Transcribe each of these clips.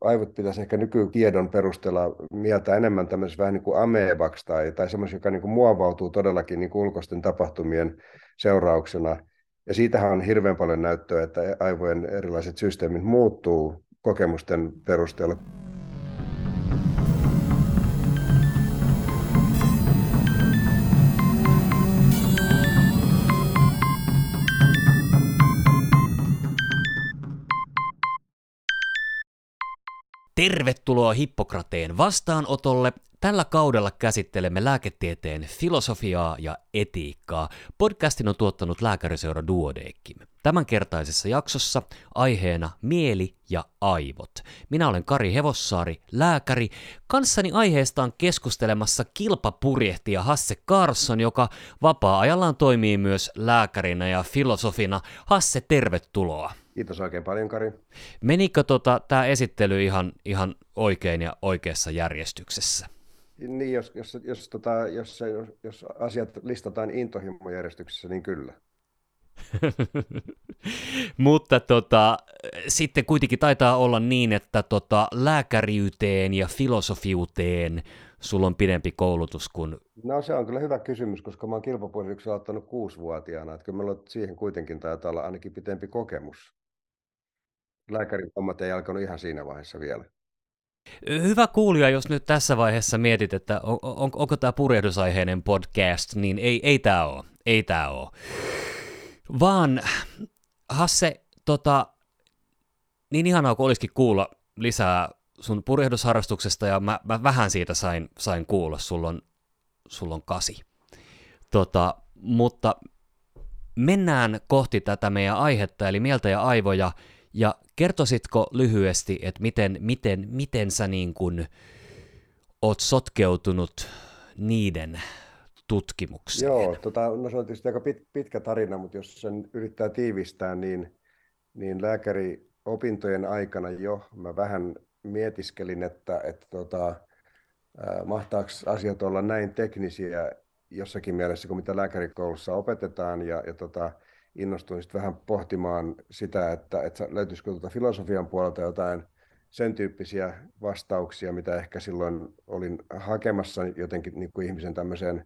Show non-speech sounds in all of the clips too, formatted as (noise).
aivot pitäisi ehkä nykytiedon perusteella mieltä enemmän tämmöisessä vähän niin kuin amebaksi tai, tai semmoisessa, joka niin kuin muovautuu todellakin niin kuin ulkoisten tapahtumien seurauksena. Ja siitähän on hirveän paljon näyttöä, että aivojen erilaiset systeemit muuttuu kokemusten perusteella. Tervetuloa Hippokrateen vastaanotolle. Tällä kaudella käsittelemme lääketieteen filosofiaa ja etiikkaa. Podcastin on tuottanut lääkäriseura Duodeckim. Tämänkertaisessa jaksossa aiheena mieli ja aivot. Minä olen Kari Hevossaari, lääkäri. Kanssani aiheesta on keskustelemassa kilpapurjehtija Hasse Carson, joka vapaa-ajallaan toimii myös lääkärinä ja filosofina. Hasse, tervetuloa. Kiitos oikein paljon, Kari. Menikö tota, tämä esittely ihan, ihan oikein ja oikeassa järjestyksessä? Niin, jos, jos, jos, tota, jos, jos, jos asiat listataan intohimojärjestyksessä, niin kyllä. (laughs) Mutta tota, sitten kuitenkin taitaa olla niin, että tota, lääkäriyteen ja filosofiuteen sulla on pidempi koulutus kuin... No se on kyllä hyvä kysymys, koska mä oon kilpapuolisiksi aloittanut kuusivuotiaana, että kyllä meillä on siihen kuitenkin taitaa olla ainakin pitempi kokemus lääkärin hommat ei alkanut ihan siinä vaiheessa vielä. Hyvä kuulija, jos nyt tässä vaiheessa mietit, että on, on, onko tämä purjehdusaiheinen podcast, niin ei, ei tämä ole. Ei tämä ole. Vaan Hasse, tota, niin ihanaa kuin olisikin kuulla lisää sun purjehdusharrastuksesta, ja mä, mä vähän siitä sain, sain kuulla, sulla on, sulla on kasi. Tota, mutta mennään kohti tätä meidän aihetta, eli mieltä ja aivoja, ja kertoisitko lyhyesti, että miten, miten, miten sä niin kuin oot sotkeutunut niiden tutkimuksiin? Joo, tota, no se on tietysti aika pit, pitkä tarina, mutta jos sen yrittää tiivistää, niin, niin lääkäriopintojen aikana jo mä vähän mietiskelin, että, että tota, mahtaako asiat olla näin teknisiä jossakin mielessä kuin mitä lääkärikoulussa opetetaan ja, ja tota, innostuin sitten vähän pohtimaan sitä, että, että löytyisikö tuota filosofian puolelta jotain sen tyyppisiä vastauksia, mitä ehkä silloin olin hakemassa jotenkin niin kuin ihmisen tämmöiseen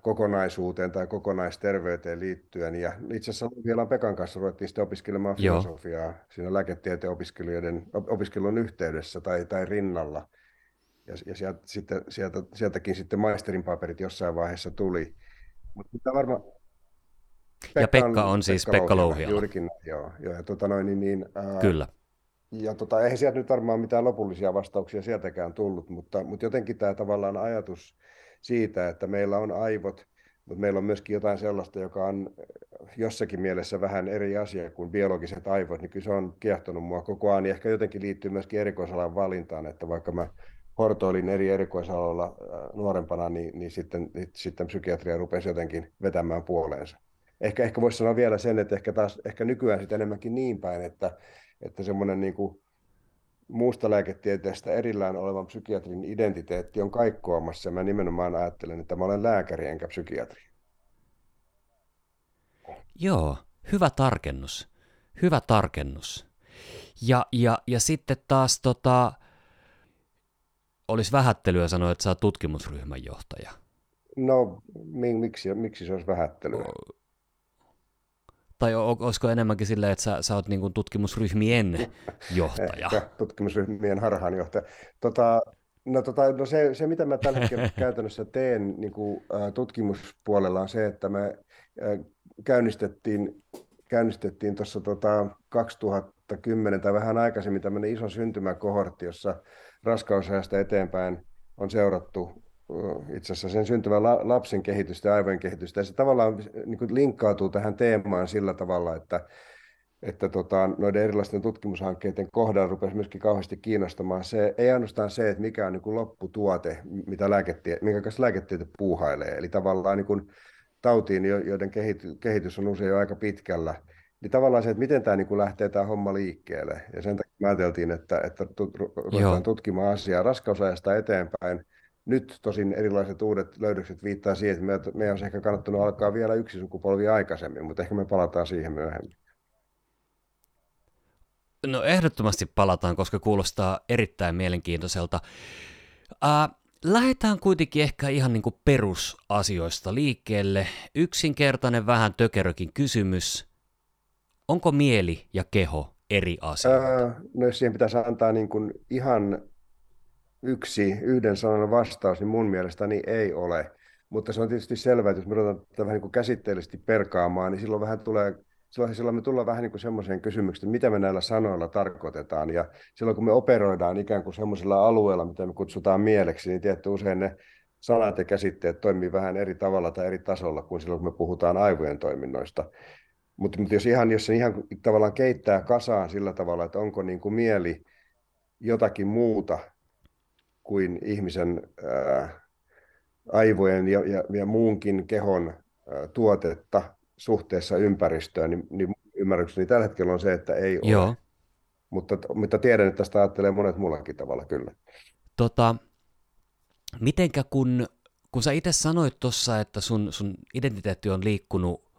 kokonaisuuteen tai kokonaisterveyteen liittyen. Ja itse asiassa vielä Pekan kanssa ruvettiin sitten opiskelemaan filosofiaa Joo. siinä lääketieteen opiskelijoiden opiskelun yhteydessä tai, tai rinnalla. Ja, ja sieltä, sitten, sieltä, sieltäkin sitten maisterin paperit jossain vaiheessa tuli. Mutta varmaan Pekka ja Pekka on, on siis Pekka, Pekka Louhiala. Juurikin, joo. joo ja tota noin, niin, niin, ää, Kyllä. Ja tota, eihän sieltä nyt varmaan mitään lopullisia vastauksia sieltäkään tullut, mutta, mutta jotenkin tämä tavallaan ajatus siitä, että meillä on aivot, mutta meillä on myöskin jotain sellaista, joka on jossakin mielessä vähän eri asia kuin biologiset aivot, niin kyllä se on kiehtonut mua koko ajan. Ja ehkä jotenkin liittyy myöskin erikoisalan valintaan, että vaikka mä hortoilin eri erikoisaloilla nuorempana, niin, niin sitten, sitten psykiatria rupesi jotenkin vetämään puoleensa ehkä, ehkä voisi sanoa vielä sen, että ehkä taas ehkä nykyään sitten enemmänkin niin päin, että, että semmoinen niin kuin muusta lääketieteestä erillään olevan psykiatrin identiteetti on kaikkoamassa. Mä nimenomaan ajattelen, että mä olen lääkäri enkä psykiatri. Joo, hyvä tarkennus. Hyvä tarkennus. Ja, ja, ja sitten taas tota, olisi vähättelyä sanoa, että sä oot tutkimusryhmän johtaja. No, miksi, miksi se olisi vähättelyä? Tai olisiko enemmänkin silleen, että sä, sä oot niin tutkimusryhmien johtaja? Ehkä tutkimusryhmien harhaanjohtaja. Tota, no, tota, no se, se, mitä mä tällä hetkellä (laughs) käytännössä teen niin kuin, ä, tutkimuspuolella on se, että me ä, käynnistettiin käynnistettiin tuossa tota 2010 tai vähän aikaisemmin tämmöinen iso syntymäkohortti, jossa raskausajasta eteenpäin on seurattu itse asiassa sen syntyvän lapsen kehitystä ja aivojen kehitystä. Ja se tavallaan niin kuin linkkautuu tähän teemaan sillä tavalla, että, että tota, noiden erilaisten tutkimushankkeiden kohdalla rupesi myöskin kauheasti kiinnostamaan se, ei ainoastaan se, että mikä on niin kuin lopputuote, mitä lääketie, minkä kanssa lääketiede puuhailee. Eli tavallaan niin kuin tautiin, joiden kehitys on usein jo aika pitkällä, niin tavallaan se, että miten tämä niin kuin lähtee tämä homma liikkeelle. Ja sen takia me ajateltiin, että, että ruvetaan tutkimaan asiaa raskausajasta eteenpäin, nyt tosin erilaiset uudet löydökset viittaa siihen, että meidän olisi ehkä kannattanut alkaa vielä yksi sukupolvi aikaisemmin, mutta ehkä me palataan siihen myöhemmin. No ehdottomasti palataan, koska kuulostaa erittäin mielenkiintoiselta. Äh, lähdetään kuitenkin ehkä ihan niin kuin perusasioista liikkeelle. Yksinkertainen, vähän tökerökin kysymys. Onko mieli ja keho eri asioita? Äh, no jos siihen pitäisi antaa niin kuin ihan yksi yhden sanan vastaus, niin mun mielestäni ei ole. Mutta se on tietysti selvää, että jos me ruvetaan tätä vähän niin kuin käsitteellisesti perkaamaan, niin silloin vähän tulee silloin, silloin me tullaan vähän niin semmoiseen kysymykseen, mitä me näillä sanoilla tarkoitetaan. Ja silloin kun me operoidaan ikään kuin semmoisella alueella, mitä me kutsutaan mieleksi, niin tietty usein ne sanat ja käsitteet toimii vähän eri tavalla tai eri tasolla kuin silloin, kun me puhutaan aivojen toiminnoista. Mutta, mutta jos, ihan, jos se ihan tavallaan keittää kasaan sillä tavalla, että onko niin kuin mieli jotakin muuta kuin ihmisen ää, aivojen ja, ja, ja muunkin kehon ää, tuotetta, suhteessa ympäristöön, niin, niin ymmärrykseni tällä hetkellä on se, että ei ole. Joo. Mutta, mutta tiedän, että tästä ajattelee monet muullakin tavalla kyllä. Tota, mitenkä kun, kun sä itse sanoit tuossa, että sun, sun identiteetti on liikkunut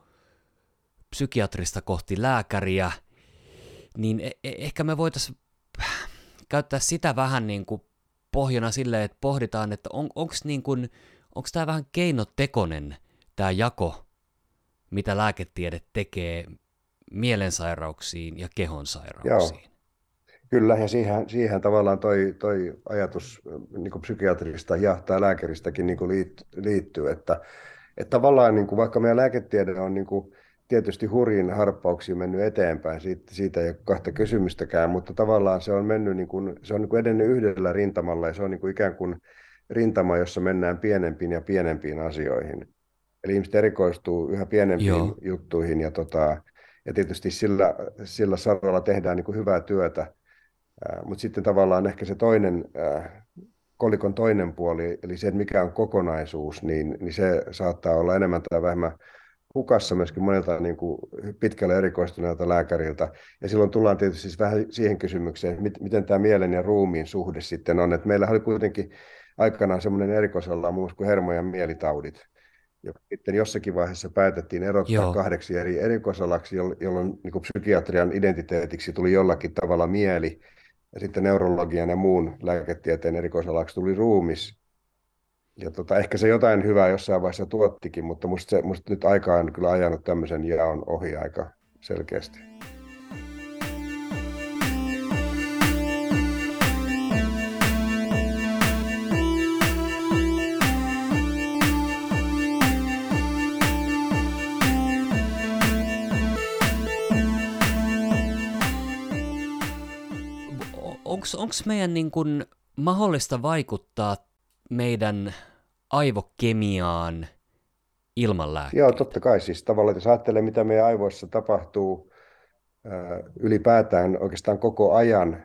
psykiatrista kohti lääkäriä, niin e- e- ehkä me voitaisiin käyttää sitä vähän niin kuin pohjana sille, että pohditaan, että on, onko niin tämä vähän keinotekonen tämä jako mitä lääketiede tekee mielensairauksiin ja kehonsairauksiin. Joo. Kyllä, ja siihen, siihen tavallaan toi, toi ajatus niin psykiatrista ja tai lääkäristäkin niin liittyy, että, että tavallaan niin vaikka meidän lääketiede on niin kuin, tietysti hurjin harppauksiin mennyt eteenpäin, siitä, siitä ei ole kahta kysymystäkään, mutta tavallaan se on mennyt niin kuin, se on niin kuin edennyt yhdellä rintamalla ja se on niin kuin ikään kuin rintama, jossa mennään pienempiin ja pienempiin asioihin. Eli ihmiset erikoistuu yhä pienempiin Joo. juttuihin ja, tota, ja tietysti sillä, sillä saralla tehdään niin kuin hyvää työtä. Mutta sitten tavallaan ehkä se toinen, kolikon toinen puoli, eli se, että mikä on kokonaisuus, niin, niin se saattaa olla enemmän tai vähemmän hukassa myöskin monilta niin kuin pitkälle erikoistuneilta lääkäriltä. Ja silloin tullaan tietysti siis vähän siihen kysymykseen, että miten tämä mielen ja ruumiin suhde sitten on. Että meillä oli kuitenkin aikanaan semmoinen erikoisala muun muassa kuin hermo- ja mielitaudit joka sitten jossakin vaiheessa päätettiin erottaa Joo. kahdeksi eri erikoisalaksi, jolloin niin psykiatrian identiteetiksi tuli jollakin tavalla mieli, ja sitten neurologian ja muun lääketieteen erikoisalaksi tuli ruumis. Ja tota, ehkä se jotain hyvää jossain vaiheessa tuottikin, mutta musta, se, musta nyt aika on kyllä ajanut tämmöisen jaon ohi aika selkeästi. onko meidän niin kun mahdollista vaikuttaa meidän aivokemiaan ilman lääkkeitä? Joo, totta kai. Siis tavallaan, jos ajattelee, mitä meidän aivoissa tapahtuu ylipäätään oikeastaan koko ajan,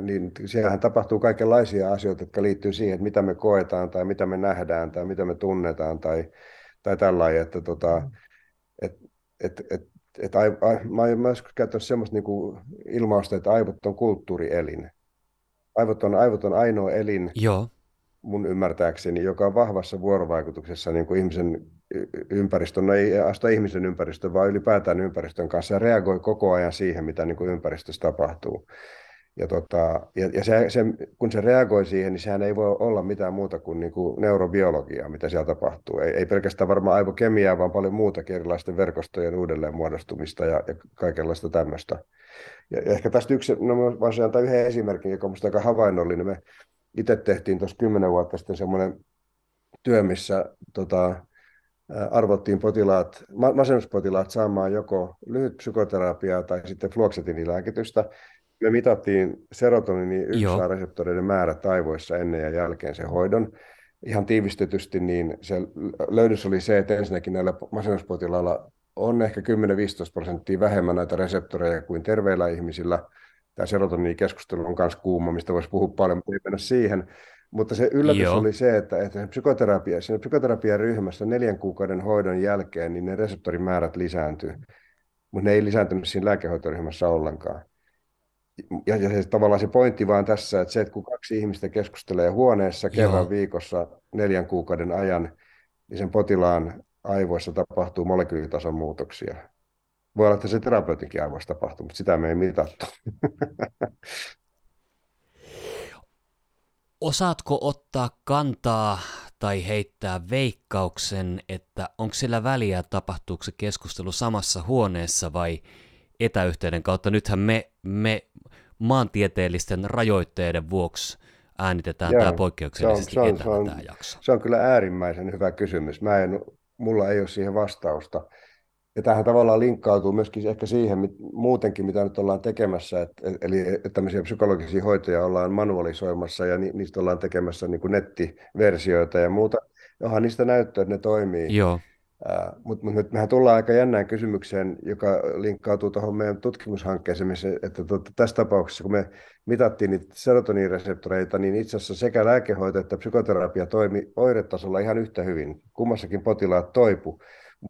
niin siellähän tapahtuu kaikenlaisia asioita, jotka liittyy siihen, että mitä me koetaan tai mitä me nähdään tai mitä me tunnetaan tai, tai tällainen, että tota, et, et, et, että ai, ai, mä oon joskus käyttänyt semmoista niin kuin ilmausta, että aivot on kulttuurielin. Aivot on, aivot on ainoa elin, Joo. Mun ymmärtääkseni, joka on vahvassa vuorovaikutuksessa niin kuin ihmisen ympäristön, no ei asta ihmisen ympäristön, vaan ylipäätään ympäristön kanssa ja reagoi koko ajan siihen, mitä niin kuin ympäristössä tapahtuu. Ja, tota, ja, ja se, se, kun se reagoi siihen, niin sehän ei voi olla mitään muuta kuin, niin kuin neurobiologiaa, mitä siellä tapahtuu. Ei, ei pelkästään varmaan aivokemiaa, vaan paljon muutakin erilaisten verkostojen uudelleenmuodostumista ja, ja kaikenlaista tämmöistä. Ja, ja ehkä tästä yksi, no mä voisin antaa yhden esimerkin, joka on aika havainnollinen. Me itse tehtiin tuossa kymmenen vuotta sitten semmoinen työ, missä tota, arvottiin potilaat, masennuspotilaat saamaan joko lyhyt psykoterapiaa tai sitten fluoksetinilääkitystä me mitattiin serotoninin 1A-reseptoreiden määrä aivoissa ennen ja jälkeen sen hoidon. Ihan tiivistetysti, niin se löydös oli se, että ensinnäkin näillä masennuspotilailla on ehkä 10-15 prosenttia vähemmän näitä reseptoreja kuin terveillä ihmisillä. Tämä serotoniinikeskustelu on myös kuuma, mistä voisi puhua paljon, mutta ei mennä siihen. Mutta se yllätys Joo. oli se, että, että psykoterapia, siinä psykoterapian ryhmässä neljän kuukauden hoidon jälkeen niin ne reseptorimäärät lisääntyy, mutta ne ei lisääntynyt siinä lääkehoitoryhmässä ollenkaan ja, ja se, tavallaan se pointti vaan tässä, että se, että kun kaksi ihmistä keskustelee huoneessa kerran Joo. viikossa neljän kuukauden ajan, niin sen potilaan aivoissa tapahtuu molekyylitason muutoksia. Voi olla, että se terapeutinkin aivoissa tapahtuu, mutta sitä me ei mitattu. (laughs) Osaatko ottaa kantaa tai heittää veikkauksen, että onko sillä väliä, tapahtuuko se keskustelu samassa huoneessa vai etäyhteyden kautta? Nythän me, me maantieteellisten rajoitteiden vuoksi äänitetään Joo, tämä poikkeuksellisesti se on, se on, tämä jakso. Se on kyllä äärimmäisen hyvä kysymys. Mä en, mulla ei ole siihen vastausta. Ja tähän tavallaan linkkautuu myöskin ehkä siihen mit, muutenkin, mitä nyt ollaan tekemässä, et, eli että tämmöisiä psykologisia hoitoja ollaan manualisoimassa ja ni, niistä ollaan tekemässä niin kuin nettiversioita ja muuta. Onhan niistä näyttöä, että ne toimii. Joo. Uh, Mutta mut mehän tullaan aika jännään kysymykseen, joka linkkautuu tuohon meidän tutkimushankkeeseen, että tuota, tässä tapauksessa, kun me mitattiin niitä serotoniireseptoreita, niin itse asiassa sekä lääkehoito että psykoterapia toimi oiretasolla ihan yhtä hyvin. Kummassakin potilaat toipu,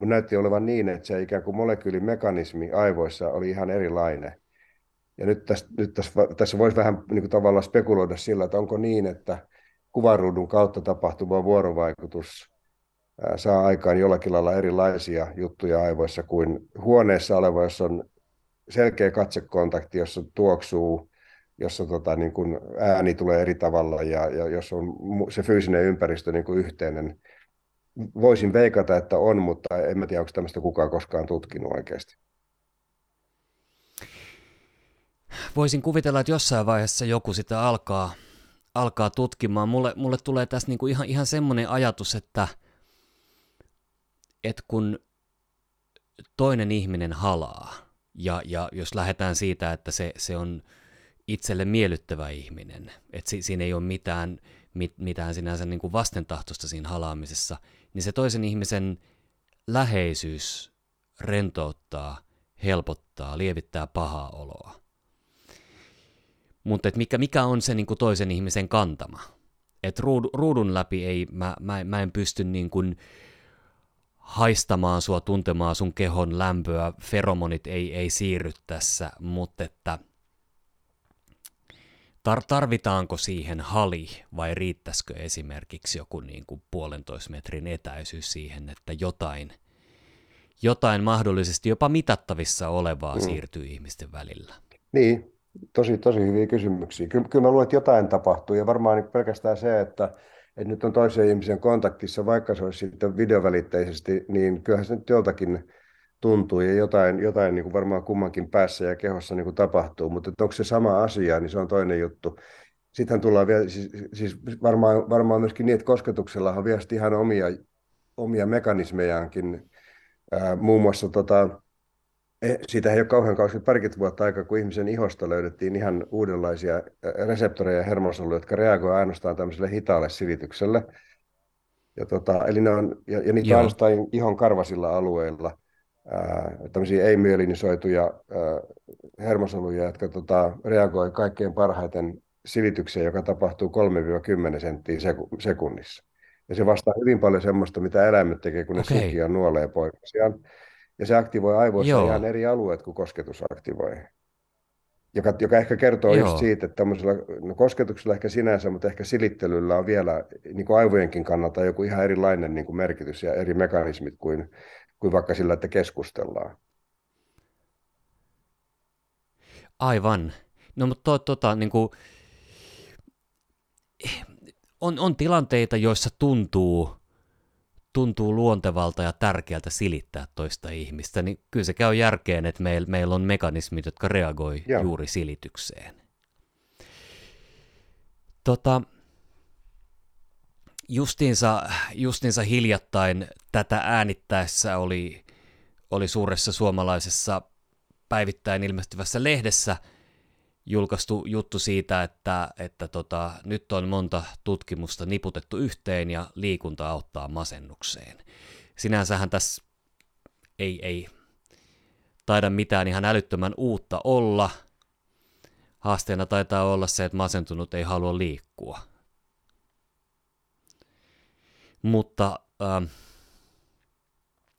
mutta näytti olevan niin, että se ikään kuin molekyylimekanismi aivoissa oli ihan erilainen. Ja nyt tässä, nyt tässä, tässä voisi vähän niin kuin tavallaan spekuloida sillä, että onko niin, että kuvaruudun kautta tapahtuva vuorovaikutus saa aikaan jollakin lailla erilaisia juttuja aivoissa kuin huoneessa oleva, jossa on selkeä katsekontakti, jossa tuoksuu, jossa tota, niin kuin ääni tulee eri tavalla ja, ja jos on se fyysinen ympäristö niin kuin yhteinen. Voisin veikata, että on, mutta en mä tiedä, onko tämmöistä kukaan koskaan tutkinut oikeasti. Voisin kuvitella, että jossain vaiheessa joku sitä alkaa, alkaa tutkimaan. Mulle, mulle tulee tässä niinku ihan, ihan semmoinen ajatus, että – että kun toinen ihminen halaa, ja, ja jos lähdetään siitä, että se, se on itselle miellyttävä ihminen, että si, siinä ei ole mitään, mit, mitään sinänsä niin kuin vastentahtoista siinä halaamisessa, niin se toisen ihmisen läheisyys rentouttaa, helpottaa, lievittää pahaa oloa. Mutta mikä, mikä on se niin kuin toisen ihmisen kantama? Et ruud, ruudun läpi ei, mä, mä, mä en pysty niin kuin, haistamaan sua, tuntemaan sun kehon lämpöä, feromonit ei, ei siirry tässä, mutta että tar- tarvitaanko siihen hali vai riittäisikö esimerkiksi joku niin kuin puolentoista metrin etäisyys siihen, että jotain, jotain mahdollisesti jopa mitattavissa olevaa mm. siirtyy ihmisten välillä? Niin, tosi, tosi hyviä kysymyksiä. Kyllä, kyllä mä luulen, että jotain tapahtuu ja varmaan pelkästään se, että että nyt on toisen ihmisen kontaktissa, vaikka se olisi sitten videovälitteisesti, niin kyllähän se nyt joltakin tuntuu ja jotain, jotain niin kuin varmaan kummankin päässä ja kehossa niin kuin tapahtuu, mutta onko se sama asia, niin se on toinen juttu. Sittenhän tullaan vielä, siis, siis varmaan, varmaan myöskin niin, että kosketuksella on vielä ihan omia, omia mekanismejaankin, ää, muun muassa tota, Eh, siitä ei ole kauhean kauan, parikymmentä vuotta aikaa, kun ihmisen ihosta löydettiin ihan uudenlaisia reseptoreja ja hermosoluja, jotka reagoivat ainoastaan tämmöiselle hitaalle silitykselle. Ja, tota, eli ne on, ja, ja niitä on ainoastaan ihon karvasilla alueilla, tämmöisiä ei-myelinisoituja hermosoluja, jotka tota, reagoivat kaikkein parhaiten silitykseen, joka tapahtuu 3-10 senttiä sekunnissa. Ja se vastaa hyvin paljon semmoista, mitä eläimet tekee, kun ne okay. sukkia nuolee poikasiaan. Ja se aktivoi aivoissa Joo. ihan eri alueet kuin kosketus aktivoi. Joka, joka ehkä kertoo Joo. just siitä, että no kosketuksella ehkä sinänsä, mutta ehkä silittelyllä on vielä niin kuin aivojenkin kannalta joku ihan erilainen niin kuin merkitys ja eri mekanismit kuin, kuin vaikka sillä, että keskustellaan. Aivan. No mutta to, tota, niin kuin, on, on tilanteita, joissa tuntuu, tuntuu luontevalta ja tärkeältä silittää toista ihmistä, niin kyllä se käy järkeen, että meillä meil on mekanismit, jotka reagoi Joo. juuri silitykseen. Tota, justiinsa, justiinsa hiljattain tätä äänittäessä oli, oli suuressa suomalaisessa päivittäin ilmestyvässä lehdessä – julkaistu juttu siitä, että, että tota, nyt on monta tutkimusta niputettu yhteen ja liikunta auttaa masennukseen. Sinänsähän tässä ei, ei taida mitään ihan älyttömän uutta olla. Haasteena taitaa olla se, että masentunut ei halua liikkua. Mutta, ähm,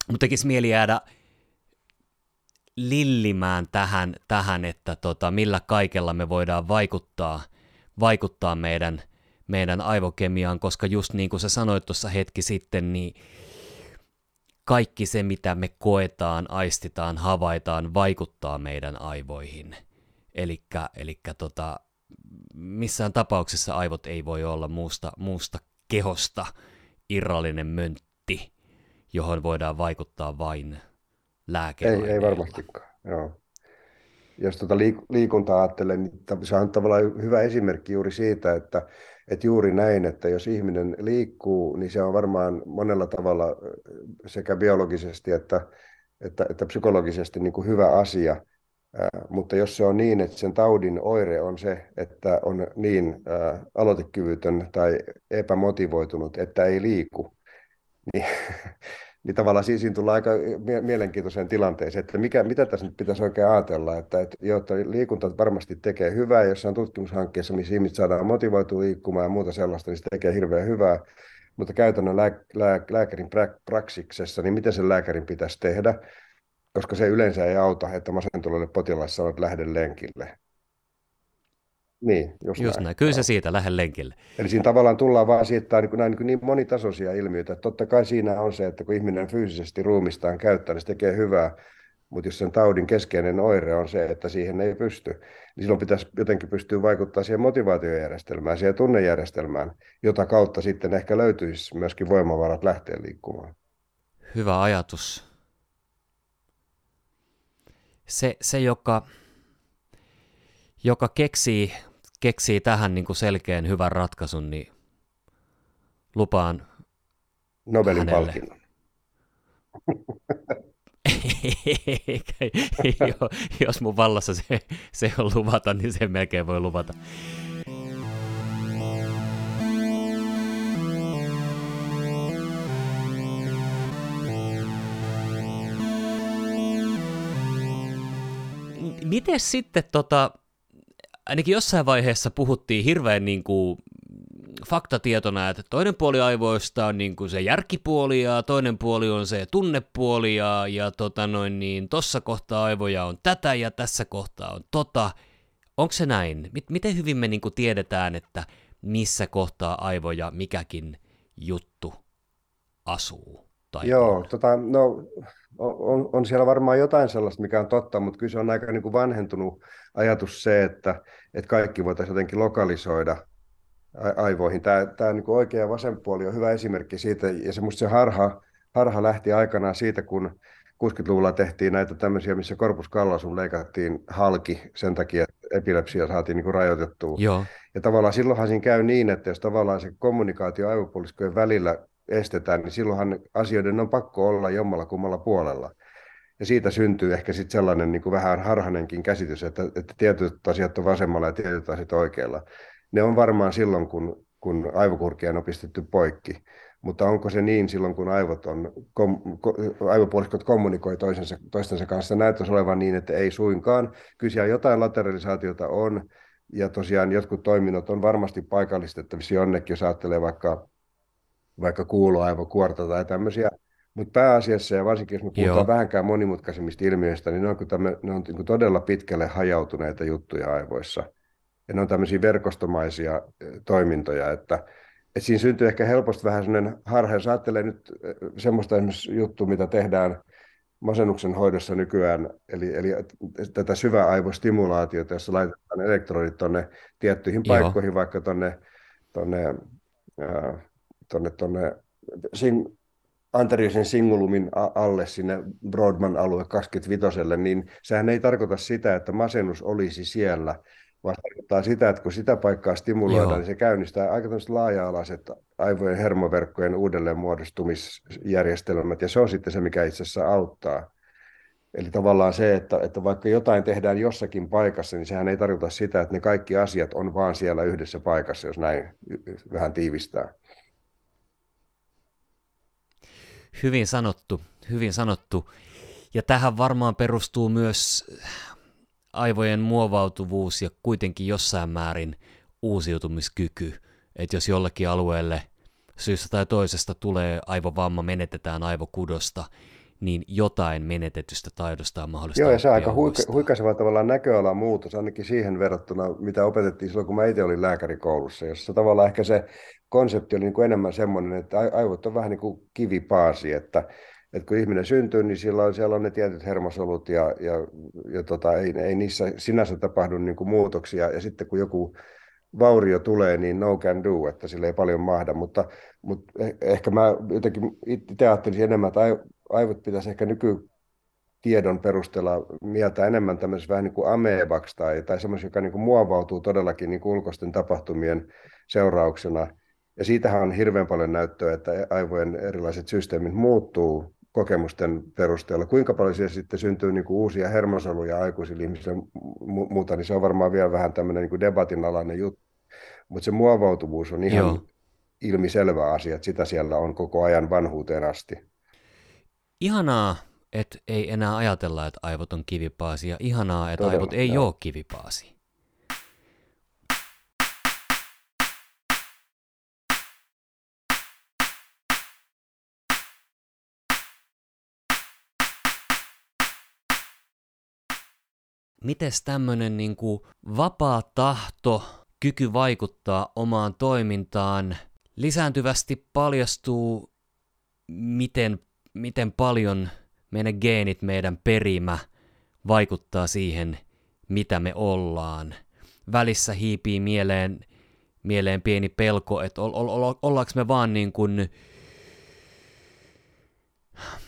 mutta tekisi mieli jäädä lillimään tähän, tähän että tota, millä kaikella me voidaan vaikuttaa, vaikuttaa meidän, meidän aivokemiaan, koska just niin kuin sä sanoit tuossa hetki sitten, niin kaikki se, mitä me koetaan, aistitaan, havaitaan, vaikuttaa meidän aivoihin. Eli tota, missään tapauksessa aivot ei voi olla muusta, muusta kehosta irrallinen möntti, johon voidaan vaikuttaa vain lääkeaineilla. Ei, ei varmastikaan, joo. Jos tuota liikuntaa ajattelen, niin se on tavallaan hyvä esimerkki juuri siitä, että, että juuri näin, että jos ihminen liikkuu, niin se on varmaan monella tavalla sekä biologisesti että, että, että psykologisesti niin kuin hyvä asia. Mutta jos se on niin, että sen taudin oire on se, että on niin aloitekyvytön tai epämotivoitunut, että ei liiku, (laughs) niin niin tavallaan siinä tullaan aika mielenkiintoiseen tilanteeseen, että mikä, mitä tässä nyt pitäisi oikein ajatella, että, että, jotta liikunta varmasti tekee hyvää, jos on tutkimushankkeessa, missä ihmiset saadaan motivoitua liikkumaan ja muuta sellaista, niin se tekee hirveän hyvää, mutta käytännön lää, lää, lääkärin praksiksessa, niin miten sen lääkärin pitäisi tehdä, koska se yleensä ei auta, että masentuneelle potilaalle sanoo, että lähde lenkille. Niin, just, just näin. näin. Kyllä se siitä, lähde lenkille. Eli siinä tavallaan tullaan vaan siitä, että niin, niin, niin monitasoisia ilmiöitä. Että totta kai siinä on se, että kun ihminen fyysisesti ruumistaan käyttää, niin se tekee hyvää. Mutta jos sen taudin keskeinen oire on se, että siihen ei pysty, niin silloin pitäisi jotenkin pystyä vaikuttaa siihen motivaatiojärjestelmään, siihen tunnejärjestelmään, jota kautta sitten ehkä löytyisi myöskin voimavarat lähteä liikkumaan. Hyvä ajatus. Se, se joka, joka keksii keksii tähän niin kuin selkeän hyvän ratkaisun, niin lupaan Nobelin hänelle. palkinnon. (laughs) jos mun vallassa se, se on luvata, niin se melkein voi luvata. Miten sitten tota, ainakin jossain vaiheessa puhuttiin hirveän niin kuin faktatietona, että toinen puoli aivoista on niin kuin se järkipuoli ja toinen puoli on se tunnepuoli ja, ja tota noin, niin tossa kohtaa aivoja on tätä ja tässä kohtaa on tota. Onko se näin? Miten hyvin me niin kuin tiedetään, että missä kohtaa aivoja mikäkin juttu asuu? Tai Joo, tota, no on, on siellä varmaan jotain sellaista, mikä on totta, mutta kyllä se on aika niin kuin vanhentunut ajatus se, että, että kaikki voitaisiin jotenkin lokalisoida aivoihin. Tämä, tämä niin kuin oikea ja vasen puoli on hyvä esimerkki siitä, ja se, se harha, harha lähti aikanaan siitä, kun 60-luvulla tehtiin näitä tämmöisiä, missä korpus kallasum leikattiin halki sen takia, että epilepsia saatiin niin kuin rajoitettua. Joo. Ja tavallaan silloinhan siinä käy niin, että jos tavallaan se kommunikaatio aivopuoliskojen välillä estetään, niin silloinhan asioiden on pakko olla jommalla kummalla puolella. Ja siitä syntyy ehkä sitten sellainen niin kuin vähän harhanenkin käsitys, että, että tietyt asiat on vasemmalla ja tietyt asiat oikealla. Ne on varmaan silloin, kun, kun aivokurkia on pistetty poikki. Mutta onko se niin silloin, kun aivot on, kom, ko, aivopuoliskot kommunikoi toisensa, toistensa kanssa? Näyttäisi olevan niin, että ei suinkaan. Siellä jotain lateralisaatiota on, ja tosiaan jotkut toiminnot on varmasti paikallistettavissa jonnekin, jos ajattelee vaikka vaikka kuuloaivokuorta tai tämmöisiä. Mutta pääasiassa, ja varsinkin jos me puhutaan Joo. vähänkään monimutkaisemmista ilmiöistä, niin ne on, tämmö, ne on niin todella pitkälle hajautuneita juttuja aivoissa. Ja ne on tämmöisiä verkostomaisia toimintoja, että, että siinä syntyy ehkä helposti vähän sellainen harha, jos ajattelee nyt semmoista esimerkiksi juttua, mitä tehdään masennuksen hoidossa nykyään, eli, eli tätä syvää aivostimulaatiota, jossa laitetaan elektrodit tuonne tiettyihin Joo. paikkoihin, vaikka tuonne tonne, tuonne tonne sing, anteriorisen singulumin alle sinne Broadman alue 25, niin sehän ei tarkoita sitä, että masennus olisi siellä, vaan tarkoittaa sitä, että kun sitä paikkaa stimuloidaan, Joo. niin se käynnistää aika laaja-alaiset aivojen hermoverkkojen uudelleenmuodostumisjärjestelmät, ja se on sitten se, mikä itse asiassa auttaa. Eli tavallaan se, että, että vaikka jotain tehdään jossakin paikassa, niin sehän ei tarkoita sitä, että ne kaikki asiat on vaan siellä yhdessä paikassa, jos näin vähän tiivistää. Hyvin sanottu, hyvin sanottu. Ja tähän varmaan perustuu myös aivojen muovautuvuus ja kuitenkin jossain määrin uusiutumiskyky. Että jos jollekin alueelle syystä tai toisesta tulee aivovamma, menetetään aivokudosta, niin jotain menetetystä taidosta on mahdollista Joo, ja se on aika huik- huikaiseva tavallaan näköalan muutos, ainakin siihen verrattuna, mitä opetettiin silloin, kun mä itse olin lääkärikoulussa, jossa tavallaan ehkä se konsepti oli niin kuin enemmän semmoinen, että aivot on vähän niin kuin kivipaasi, että, että kun ihminen syntyy, niin siellä on, siellä on ne tietyt hermosolut ja, ja, ja tota, ei, ei niissä sinänsä tapahdu niin kuin muutoksia. Ja sitten kun joku vaurio tulee, niin no can do, että sille ei paljon mahda. Mutta, mutta eh, ehkä mä jotenkin itse ajattelisin enemmän, että aivot pitäisi ehkä nykytiedon perusteella mieltä enemmän tämmöisessä vähän niin kuin amebaksi tai, tai semmoisessa, joka niin kuin muovautuu todellakin niin kuin ulkoisten tapahtumien seurauksena. Ja siitähän on hirveän paljon näyttöä, että aivojen erilaiset systeemit muuttuu kokemusten perusteella. Kuinka paljon siellä sitten syntyy niin kuin uusia hermosoluja aikuisille ihmisille muuta, niin se on varmaan vielä vähän tämmöinen niin kuin debatin alainen juttu. Mutta se muovautuvuus on ihan Joo. ilmiselvä asia, että sitä siellä on koko ajan vanhuuteen asti. Ihanaa, että ei enää ajatella, että aivot on kivipaasi, ja ihanaa, että Todella, aivot ei joo. ole kivipaasi. mites tämmöinen niin kuin vapaa tahto, kyky vaikuttaa omaan toimintaan lisääntyvästi paljastuu, miten, miten paljon meidän geenit, meidän perimä vaikuttaa siihen, mitä me ollaan. Välissä hiipii mieleen, mieleen pieni pelko, että ol, ol, ol, ollaanko me vaan niin kuin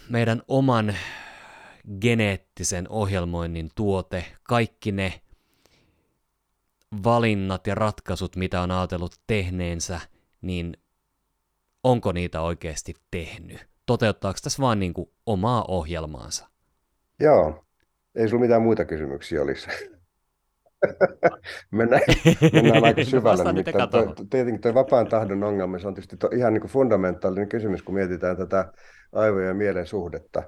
meidän oman geneettisen ohjelmoinnin tuote, kaikki ne valinnat ja ratkaisut, mitä on ajatellut tehneensä, niin onko niitä oikeasti tehnyt? Toteuttaako tässä vaan niin kuin omaa ohjelmaansa? Joo, ei sulla mitään muita kysymyksiä olisi. (laughs) mennään, mennään aika (laughs) syvälle. Nimittäin toi, tietenkin tuo vapaan tahdon ongelma, se on tietysti to, ihan niin kuin fundamentaalinen kysymys, kun mietitään tätä aivojen ja mielen suhdetta.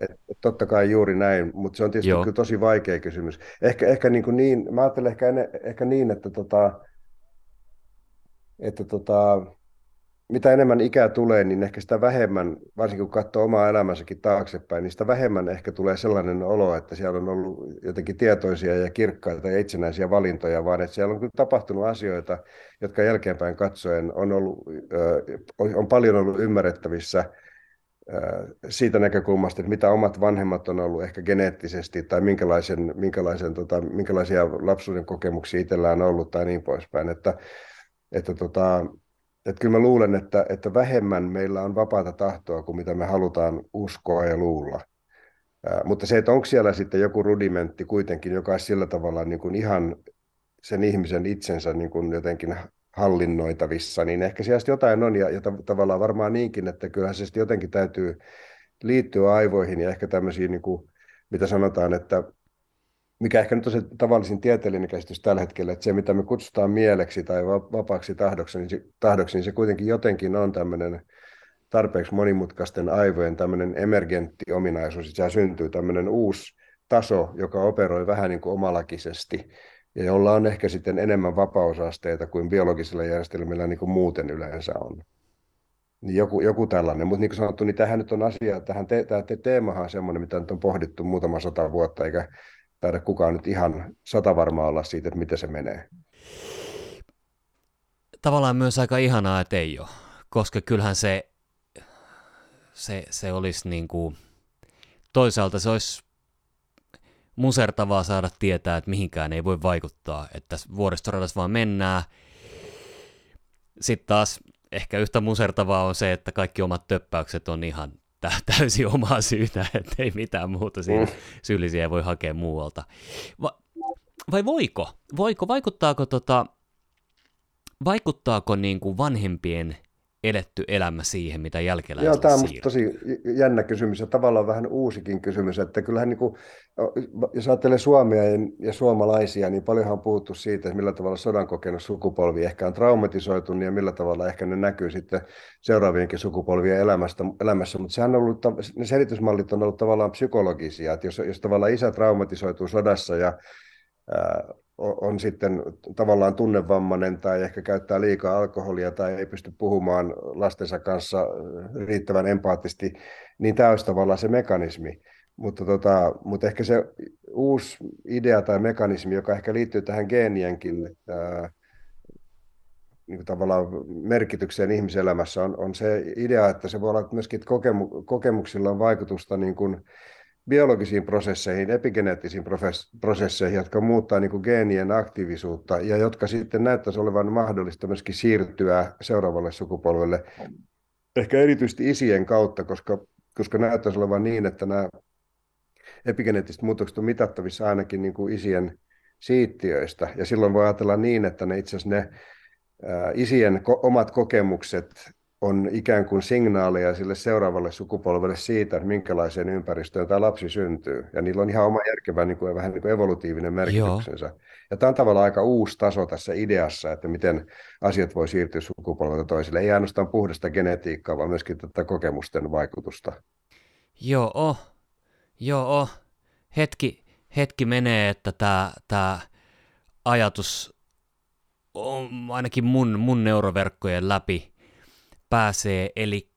Et, et totta kai juuri näin, mutta se on tietysti kyllä tosi vaikea kysymys. Ehkä, ehkä niin, kuin niin mä ajattelen ehkä, enne, ehkä niin, että, tota, että tota, mitä enemmän ikää tulee, niin ehkä sitä vähemmän, varsinkin kun katsoo omaa elämänsäkin taaksepäin, niin sitä vähemmän ehkä tulee sellainen olo, että siellä on ollut jotenkin tietoisia ja kirkkaita ja itsenäisiä valintoja, vaan että siellä on kyllä tapahtunut asioita, jotka jälkeenpäin katsoen on, ollut, on paljon ollut ymmärrettävissä – siitä näkökulmasta, että mitä omat vanhemmat on ollut ehkä geneettisesti tai minkälaisen, minkälaisen, tota, minkälaisia lapsuuden kokemuksia itsellään on ollut tai niin poispäin. Että, että, tota, että kyllä mä luulen, että, että vähemmän meillä on vapaata tahtoa kuin mitä me halutaan uskoa ja luulla. Ää, mutta se, että onko siellä sitten joku rudimentti kuitenkin, joka on sillä tavalla niin kuin ihan sen ihmisen itsensä niin kuin jotenkin hallinnoitavissa, niin ehkä siellä jotain on, ja, ja tavallaan varmaan niinkin, että kyllähän se sitten jotenkin täytyy liittyä aivoihin, ja ehkä tämmöisiin, niin kuin, mitä sanotaan, että mikä ehkä nyt on se tavallisin tieteellinen käsitys tällä hetkellä, että se mitä me kutsutaan mieleksi tai vapaaksi tahdoksi, niin se, tahdoksi, niin se kuitenkin jotenkin on tämmöinen tarpeeksi monimutkaisten aivojen tämmöinen emergentti ominaisuus, että syntyy tämmöinen uusi taso, joka operoi vähän niin kuin omalakisesti ja jolla on ehkä sitten enemmän vapausasteita kuin biologisilla järjestelmillä niin kuin muuten yleensä on. Niin joku, joku tällainen, mutta niin kuin sanottu, niin tähän nyt on asia, tähän te, tämä te, teemahan on semmoinen, mitä nyt on pohdittu muutama sata vuotta, eikä taida kukaan nyt ihan sata varmaa olla siitä, että miten se menee. Tavallaan myös aika ihanaa, että ei ole, koska kyllähän se, se, se olisi niin kuin, toisaalta se olisi musertavaa saada tietää, että mihinkään ei voi vaikuttaa, että vuoristoradassa vaan mennään. Sitten taas ehkä yhtä musertavaa on se, että kaikki omat töppäykset on ihan täysin omaa syytä, (laughs) että ei mitään muuta siinä mm. syyllisiä voi hakea muualta. Va- vai voiko? Voiko? Vaikuttaako, tota, vaikuttaako niin kuin vanhempien eletty elämä siihen, mitä jälkeläiset Joo, tämä on tosi jännä kysymys ja tavallaan vähän uusikin kysymys, että kyllähän niin kuin, jos ajattelee Suomea ja suomalaisia, niin paljonhan on puhuttu siitä, että millä tavalla sodan kokenut sukupolvi ehkä on traumatisoitunut ja millä tavalla ehkä ne näkyy sitten seuraavienkin sukupolvien elämästä, elämässä, mutta sehän on ollut, ne selitysmallit on ollut tavallaan psykologisia, että jos, jos tavallaan isä traumatisoituu sodassa ja on sitten tavallaan tunnevammainen tai ehkä käyttää liikaa alkoholia tai ei pysty puhumaan lastensa kanssa riittävän empaattisesti, niin tämä olisi tavallaan se mekanismi. Mutta, tota, mutta ehkä se uusi idea tai mekanismi, joka ehkä liittyy tähän geenienkin ää, niin kuin tavallaan merkitykseen ihmiselämässä on, on se idea, että se voi olla myöskin, että kokemu, kokemuksilla on vaikutusta niin kuin biologisiin prosesseihin, epigeneettisiin prosesseihin, jotka muuttaa niin kuin geenien aktiivisuutta ja jotka sitten näyttäisi olevan mahdollista myöskin siirtyä seuraavalle sukupolvelle, ehkä erityisesti isien kautta, koska, koska näyttäisi olevan niin, että nämä epigeneettiset muutokset on mitattavissa ainakin niin kuin isien siittiöistä. Ja silloin voi ajatella niin, että ne itse asiassa ne isien omat kokemukset on ikään kuin signaaleja sille seuraavalle sukupolvelle siitä, että minkälaiseen ympäristöön tämä lapsi syntyy. Ja niillä on ihan oma järkevä niin kuin, vähän niin kuin evolutiivinen merkityksensä. Joo. Ja tämä on tavallaan aika uusi taso tässä ideassa, että miten asiat voi siirtyä sukupolvelta toiselle. Ei ainoastaan puhdasta genetiikkaa, vaan myöskin tätä kokemusten vaikutusta. Joo, joo. Hetki, hetki menee, että tämä, tämä ajatus on ainakin mun, mun neuroverkkojen läpi pääsee, eli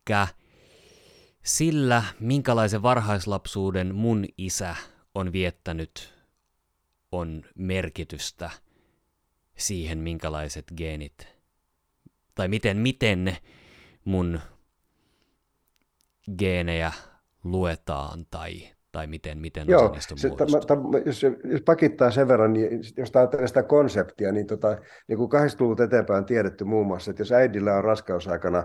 sillä, minkälaisen varhaislapsuuden mun isä on viettänyt, on merkitystä siihen, minkälaiset geenit, tai miten, miten mun geenejä luetaan tai, tai miten, miten Joo, se, ta, ta, jos, jos pakittaa sen verran, niin jos ajattelee sitä konseptia, niin, tota, niin kuin 80-luvulta eteenpäin on tiedetty muun muassa, että jos äidillä on raskausaikana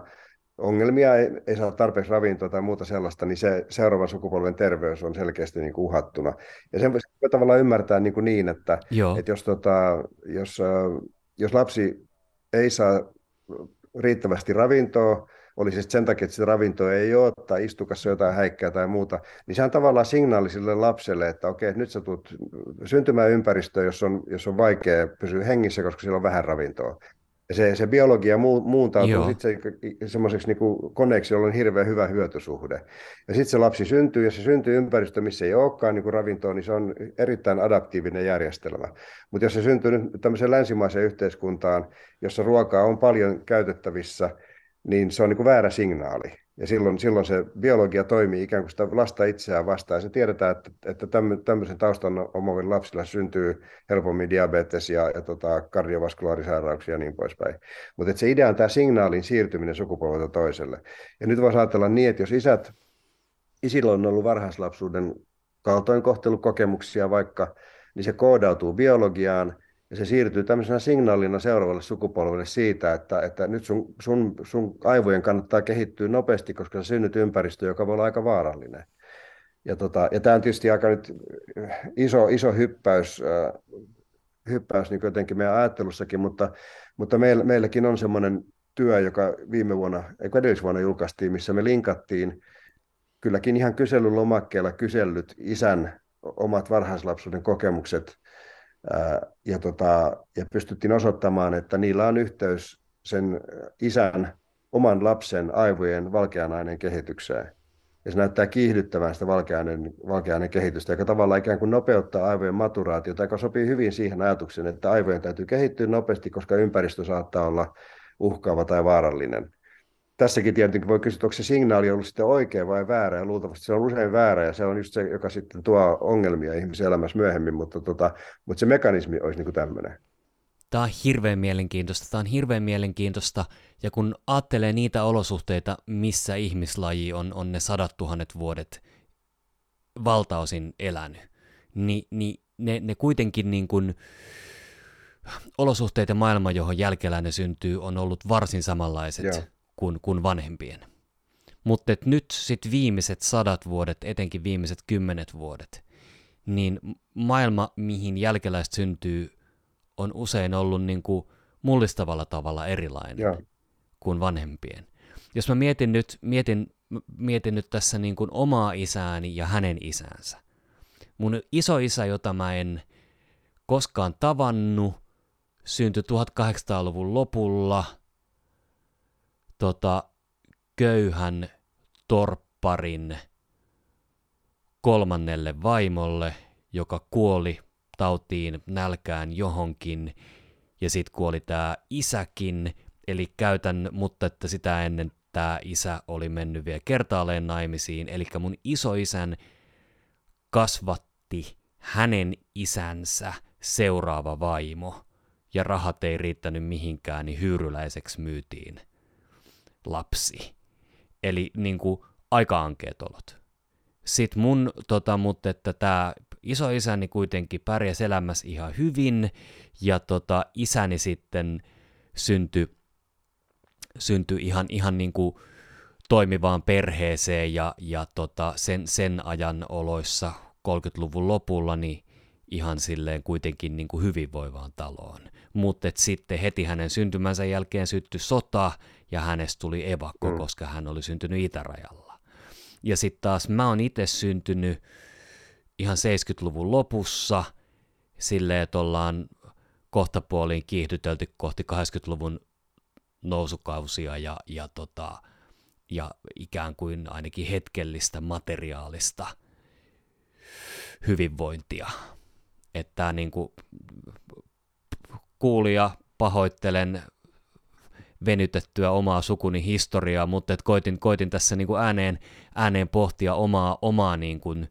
ongelmia, ei, ei saa tarpeeksi ravintoa tai muuta sellaista, niin se seuraavan sukupolven terveys on selkeästi niin kuin uhattuna. Ja sen voi tavallaan ymmärtää niin, kuin niin että, että jos, tota, jos, jos lapsi ei saa riittävästi ravintoa, oli se sen takia, että sitä ravintoa ei ole tai istukassa jotain häikkää tai muuta, niin se on tavallaan signaali sille lapselle, että okei, nyt sä tulet syntymään ympäristöön, jos on, jos on vaikea pysyä hengissä, koska siellä on vähän ravintoa. Ja se, se biologia muu, muuntautuu sitten se, semmoiseksi niin koneeksi, jolla on hirveän hyvä hyötysuhde. Ja sitten se lapsi syntyy, ja se syntyy ympäristö, missä ei olekaan niin ravintoa, niin se on erittäin adaptiivinen järjestelmä. Mutta jos se syntyy nyt tämmöiseen länsimaiseen yhteiskuntaan, jossa ruokaa on paljon käytettävissä, niin se on niin kuin väärä signaali. Ja silloin, silloin se biologia toimii ikään kuin sitä lasta itseään vastaan. Se tiedetään, että, että tämmöisen taustan omaavilla lapsilla syntyy helpommin diabetes ja, ja tota, kardiovaskulaarisairauksia ja niin poispäin. Mutta se idea on tämä signaalin siirtyminen sukupolvelta toiselle. Ja nyt voisi ajatella niin, että jos isät, isillä on ollut varhaislapsuuden kaltoinkohtelukokemuksia vaikka, niin se koodautuu biologiaan – ja se siirtyy tämmöisenä signaalina seuraavalle sukupolvelle siitä, että, että nyt sun, sun, sun aivojen kannattaa kehittyä nopeasti, koska sä synnyt ympäristö, joka voi olla aika vaarallinen. Ja, tota, ja tämä on tietysti aika nyt iso, iso hyppäys, äh, hyppäys niin jotenkin meidän ajattelussakin, mutta, mutta meillä, meilläkin on semmoinen työ, joka viime vuonna, eikö edellisvuonna julkaistiin, missä me linkattiin kylläkin ihan kyselylomakkeella kysellyt isän omat varhaislapsuuden kokemukset ja, tota, ja pystyttiin osoittamaan, että niillä on yhteys sen isän oman lapsen aivojen valkeanainen kehitykseen. Ja se näyttää kiihdyttävän sitä valkeainen, valkeainen kehitystä, joka tavallaan ikään kuin nopeuttaa aivojen maturaatiota, joka sopii hyvin siihen ajatukseen, että aivojen täytyy kehittyä nopeasti, koska ympäristö saattaa olla uhkaava tai vaarallinen tässäkin tietenkin voi kysyä, onko se signaali ollut sitten oikea vai väärä, ja luultavasti se on usein väärä, ja se on just se, joka sitten tuo ongelmia ihmisen elämässä myöhemmin, mutta, tota, mutta se mekanismi olisi niin kuin tämmöinen. Tämä on hirveän mielenkiintoista, tämä on hirveän mielenkiintoista, ja kun ajattelee niitä olosuhteita, missä ihmislaji on, on ne sadat tuhannet vuodet valtaosin elänyt, niin, niin ne, ne kuitenkin niin kuin, olosuhteet ja maailma, johon jälkeläinen syntyy, on ollut varsin samanlaiset. Joo kuin, kuin vanhempien. Mutta nyt sitten viimeiset sadat vuodet, etenkin viimeiset kymmenet vuodet, niin maailma, mihin jälkeläiset syntyy, on usein ollut niin kuin mullistavalla tavalla erilainen ja. kuin vanhempien. Jos mä mietin nyt, mietin, mietin nyt tässä niin kuin omaa isääni ja hänen isänsä. Mun isoisä, jota mä en koskaan tavannut, syntyi 1800-luvun lopulla – tota, köyhän torpparin kolmannelle vaimolle, joka kuoli tautiin, nälkään johonkin, ja sitten kuoli tämä isäkin, eli käytän, mutta että sitä ennen tämä isä oli mennyt vielä kertaalleen naimisiin, eli mun isoisän kasvatti hänen isänsä seuraava vaimo, ja rahat ei riittänyt mihinkään, niin hyyryläiseksi myytiin lapsi. Eli niin kuin, aika ankeet olot. Sitten mun, tota, mutta että tämä isoisäni kuitenkin pärjäsi elämässä ihan hyvin, ja tota, isäni sitten syntyi synty ihan, ihan niin kuin toimivaan perheeseen, ja, ja tota, sen, sen ajan oloissa 30-luvun lopulla niin ihan silleen kuitenkin niin kuin hyvinvoivaan taloon. Mutta sitten heti hänen syntymänsä jälkeen syttyi sota, ja hänestä tuli evakko, mm. koska hän oli syntynyt itärajalla. Ja sitten taas mä oon itse syntynyt ihan 70-luvun lopussa, silleen, että ollaan kohtapuoliin kiihdytelty kohti 80-luvun nousukausia ja, ja, tota, ja ikään kuin ainakin hetkellistä materiaalista hyvinvointia. Että niin kuin kuulija pahoittelen venytettyä omaa sukuni historiaa, mutta et koitin, koitin tässä niin kuin ääneen, ääneen pohtia omaa, omaa niin kuin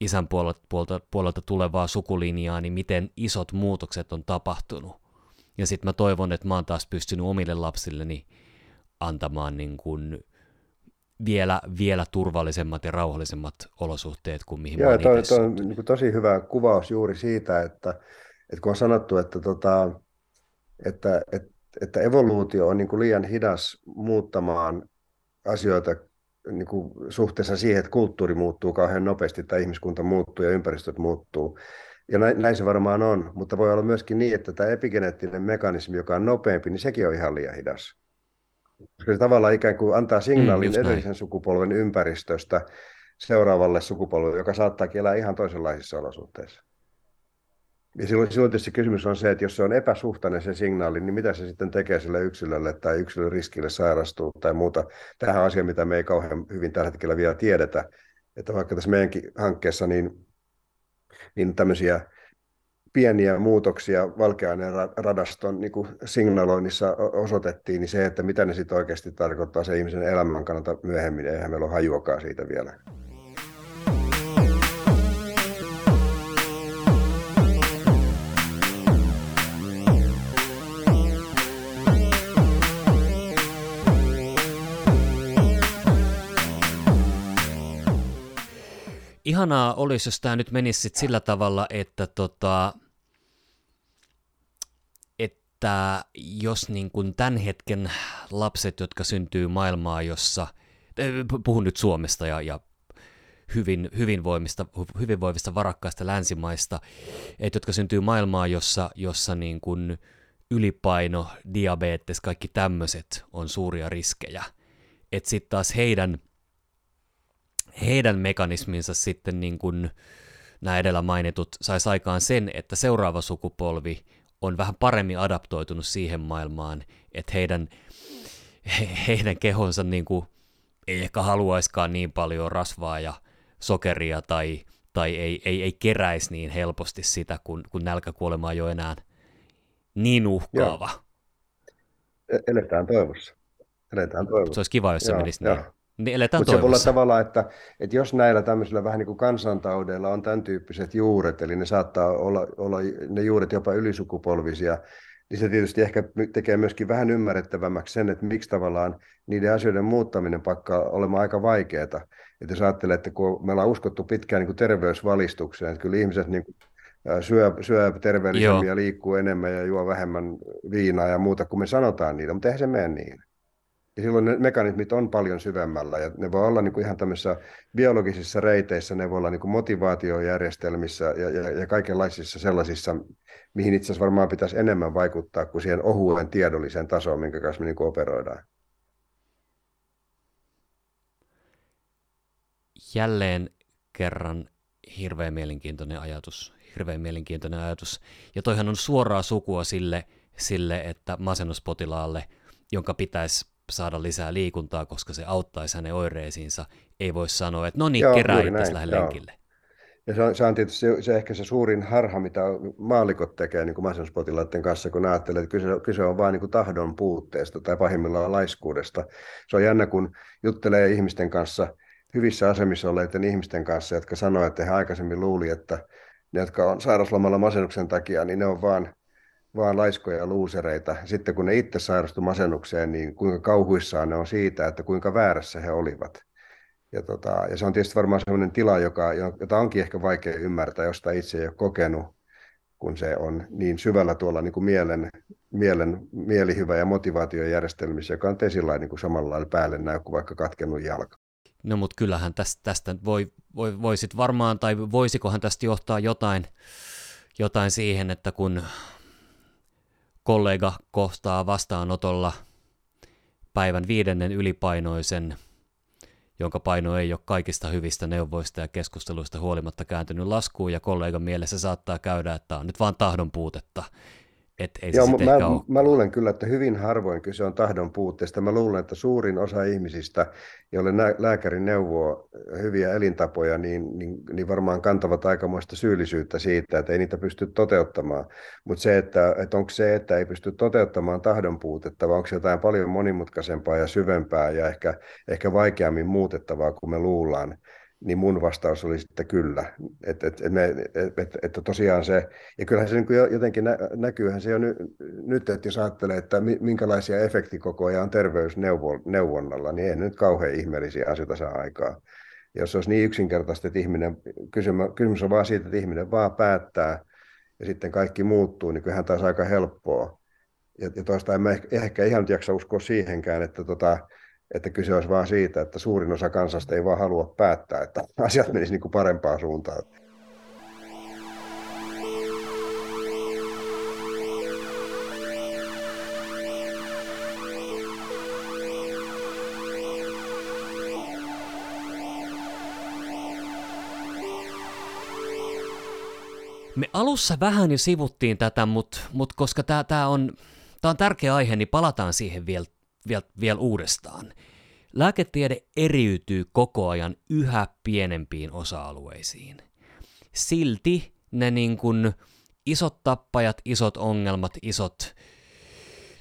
isän puolelta, puolelta, puolelta tulevaa sukulinjaa, niin miten isot muutokset on tapahtunut. Ja sitten mä toivon, että mä oon taas pystynyt omille lapsilleni antamaan niin kuin vielä, vielä turvallisemmat ja rauhallisemmat olosuhteet kuin mihin Joo, mä toi, toi on niin tosi hyvä kuvaus juuri siitä, että, että kun on sanottu, että, tota, että, että että evoluutio on niin kuin liian hidas muuttamaan asioita niin kuin suhteessa siihen, että kulttuuri muuttuu kauhean nopeasti tai ihmiskunta muuttuu ja ympäristöt muuttuu. Ja näin, näin se varmaan on, mutta voi olla myöskin niin, että tämä epigeneettinen mekanismi, joka on nopeampi, niin sekin on ihan liian hidas. Koska se tavallaan ikään kuin antaa signaalin mm, edellisen sukupolven ympäristöstä seuraavalle sukupolvelle, joka saattaakin elää ihan toisenlaisissa olosuhteissa. Ja silloin, silloin tietysti kysymys on se, että jos se on epäsuhtainen se signaali, niin mitä se sitten tekee sille yksilölle tai yksilön riskille sairastua tai muuta. Tähän on asia, mitä me ei kauhean hyvin tällä hetkellä vielä tiedetä. Että vaikka tässä meidänkin hankkeessa niin, niin tämmöisiä pieniä muutoksia valkeaineen radaston niin kuin signaloinnissa osoitettiin, niin se, että mitä ne sitten oikeasti tarkoittaa se ihmisen elämän kannalta myöhemmin, eihän meillä ole hajuakaan siitä vielä. Ihanaa olisi, jos tämä nyt menisi sit sillä tavalla, että tota, että jos niin kuin tämän hetken lapset, jotka syntyy maailmaa, jossa, eh, puhun nyt Suomesta ja, ja hyvin, hyvinvoimista, hyvinvoivista varakkaista länsimaista, että jotka syntyy maailmaa, jossa, jossa niin kuin ylipaino, diabetes, kaikki tämmöiset on suuria riskejä. Että sitten taas heidän heidän mekanisminsa sitten niin kuin nämä edellä mainitut saisi aikaan sen, että seuraava sukupolvi on vähän paremmin adaptoitunut siihen maailmaan, että heidän, he, (laughs) heidän kehonsa niin kuin ei ehkä haluaiskaan niin paljon rasvaa ja sokeria tai, tai ei, ei, ei keräisi niin helposti sitä, kun, kun nälkäkuolema on jo enää niin uhkaava. Joo. E-, eletään toivossa. Eletään toivossa. Se olisi kiva, jos se menisi niin. Niin eletään Mutta se voi olla tavallaan, että, että jos näillä tämmöisillä vähän niin kuin kansantaudeilla on tämän tyyppiset juuret, eli ne saattaa olla, olla ne juuret jopa ylisukupolvisia, niin se tietysti ehkä tekee myöskin vähän ymmärrettävämmäksi sen, että miksi tavallaan niiden asioiden muuttaminen pakkaa olemaan aika vaikeaa. Että jos ajattelee, että kun me ollaan uskottu pitkään niin kuin terveysvalistukseen, että kyllä ihmiset niin kuin syö, syö terveellisemmin Joo. ja liikkuu enemmän ja juo vähemmän viinaa ja muuta, kun me sanotaan niitä, mutta eihän se mene niin. Ja silloin ne mekanismit on paljon syvemmällä ja ne voi olla niin kuin ihan tämmöisissä biologisissa reiteissä, ne voi olla niin kuin motivaatiojärjestelmissä ja, ja, ja kaikenlaisissa sellaisissa, mihin itse asiassa varmaan pitäisi enemmän vaikuttaa kuin siihen ohuen tiedolliseen tasoon, minkä kanssa me niin kuin operoidaan. Jälleen kerran hirveän mielenkiintoinen ajatus, hirveän mielenkiintoinen ajatus. Ja toihan on suoraa sukua sille, sille että masennuspotilaalle, jonka pitäisi saada lisää liikuntaa, koska se auttaisi hänen oireisiinsa. Ei voi sanoa, että no niin, Joo, kerää itse lähde lenkille. Ja se on, se on tietysti se, se ehkä se suurin harha, mitä maalikot tekee niin masennuspotilaiden kanssa, kun ajattelee, että kyse, kyse on vain niin tahdon puutteesta tai pahimmillaan laiskuudesta. Se on jännä, kun juttelee ihmisten kanssa, hyvissä asemissa olleiden ihmisten kanssa, jotka sanoivat, että he aikaisemmin luuli, että ne, jotka on sairauslomalla masennuksen takia, niin ne on vaan vaan laiskoja luusereita. Sitten kun ne itse sairastu masennukseen, niin kuinka kauhuissaan ne on siitä, että kuinka väärässä he olivat. Ja, tota, ja se on tietysti varmaan sellainen tila, joka, jota onkin ehkä vaikea ymmärtää, josta itse ei ole kokenut, kun se on niin syvällä tuolla niin kuin mielen, mielen mielihyvä ja motivaatiojärjestelmissä, joka on tesillä niin kuin samalla lailla päälle näy kuin vaikka katkennut jalka. No mutta kyllähän tästä, tästä voi, voi, voisit varmaan, tai voisikohan tästä johtaa jotain, jotain siihen, että kun kollega kohtaa vastaanotolla päivän viidennen ylipainoisen, jonka paino ei ole kaikista hyvistä neuvoista ja keskusteluista huolimatta kääntynyt laskuun, ja kollegan mielessä saattaa käydä, että on nyt vaan tahdon puutetta, et ei Joo, se mä, ole. mä luulen kyllä, että hyvin harvoin kyse on tahdon puutteesta. Mä luulen, että suurin osa ihmisistä, joille lääkäri neuvoo hyviä elintapoja, niin, niin, niin varmaan kantavat aikamoista syyllisyyttä siitä, että ei niitä pysty toteuttamaan. Mutta se, että, että onko se, että ei pysty toteuttamaan tahdon puutetta, vai onko se jotain paljon monimutkaisempaa ja syvempää ja ehkä, ehkä vaikeammin muutettavaa kuin me luullaan, niin mun vastaus oli sitten kyllä. Että et, et me, et, et, et tosiaan se, ja kyllähän se niin jotenkin nä, näkyyhän se jo ny, nyt, että jos ajattelee, että minkälaisia efektikokoja on terveysneuvonnalla, niin ei nyt kauhean ihmeellisiä asioita saa aikaa. Jos olisi niin yksinkertaista, että ihminen, kysymys on vaan siitä, että ihminen vaan päättää, ja sitten kaikki muuttuu, niin kyllähän taas aika helppoa. Ja, ja toista en mä ehkä, ehkä ihan jaksa uskoa siihenkään, että tota, että kyse olisi vain siitä, että suurin osa kansasta ei vaan halua päättää, että (laughs) asiat menisivät niin kuin parempaan suuntaan. Me alussa vähän jo sivuttiin tätä, mutta mut koska tämä on, on tärkeä aihe, niin palataan siihen vielä vielä, vielä uudestaan. Lääketiede eriytyy koko ajan yhä pienempiin osa-alueisiin. Silti ne niin kuin isot tappajat, isot ongelmat, isot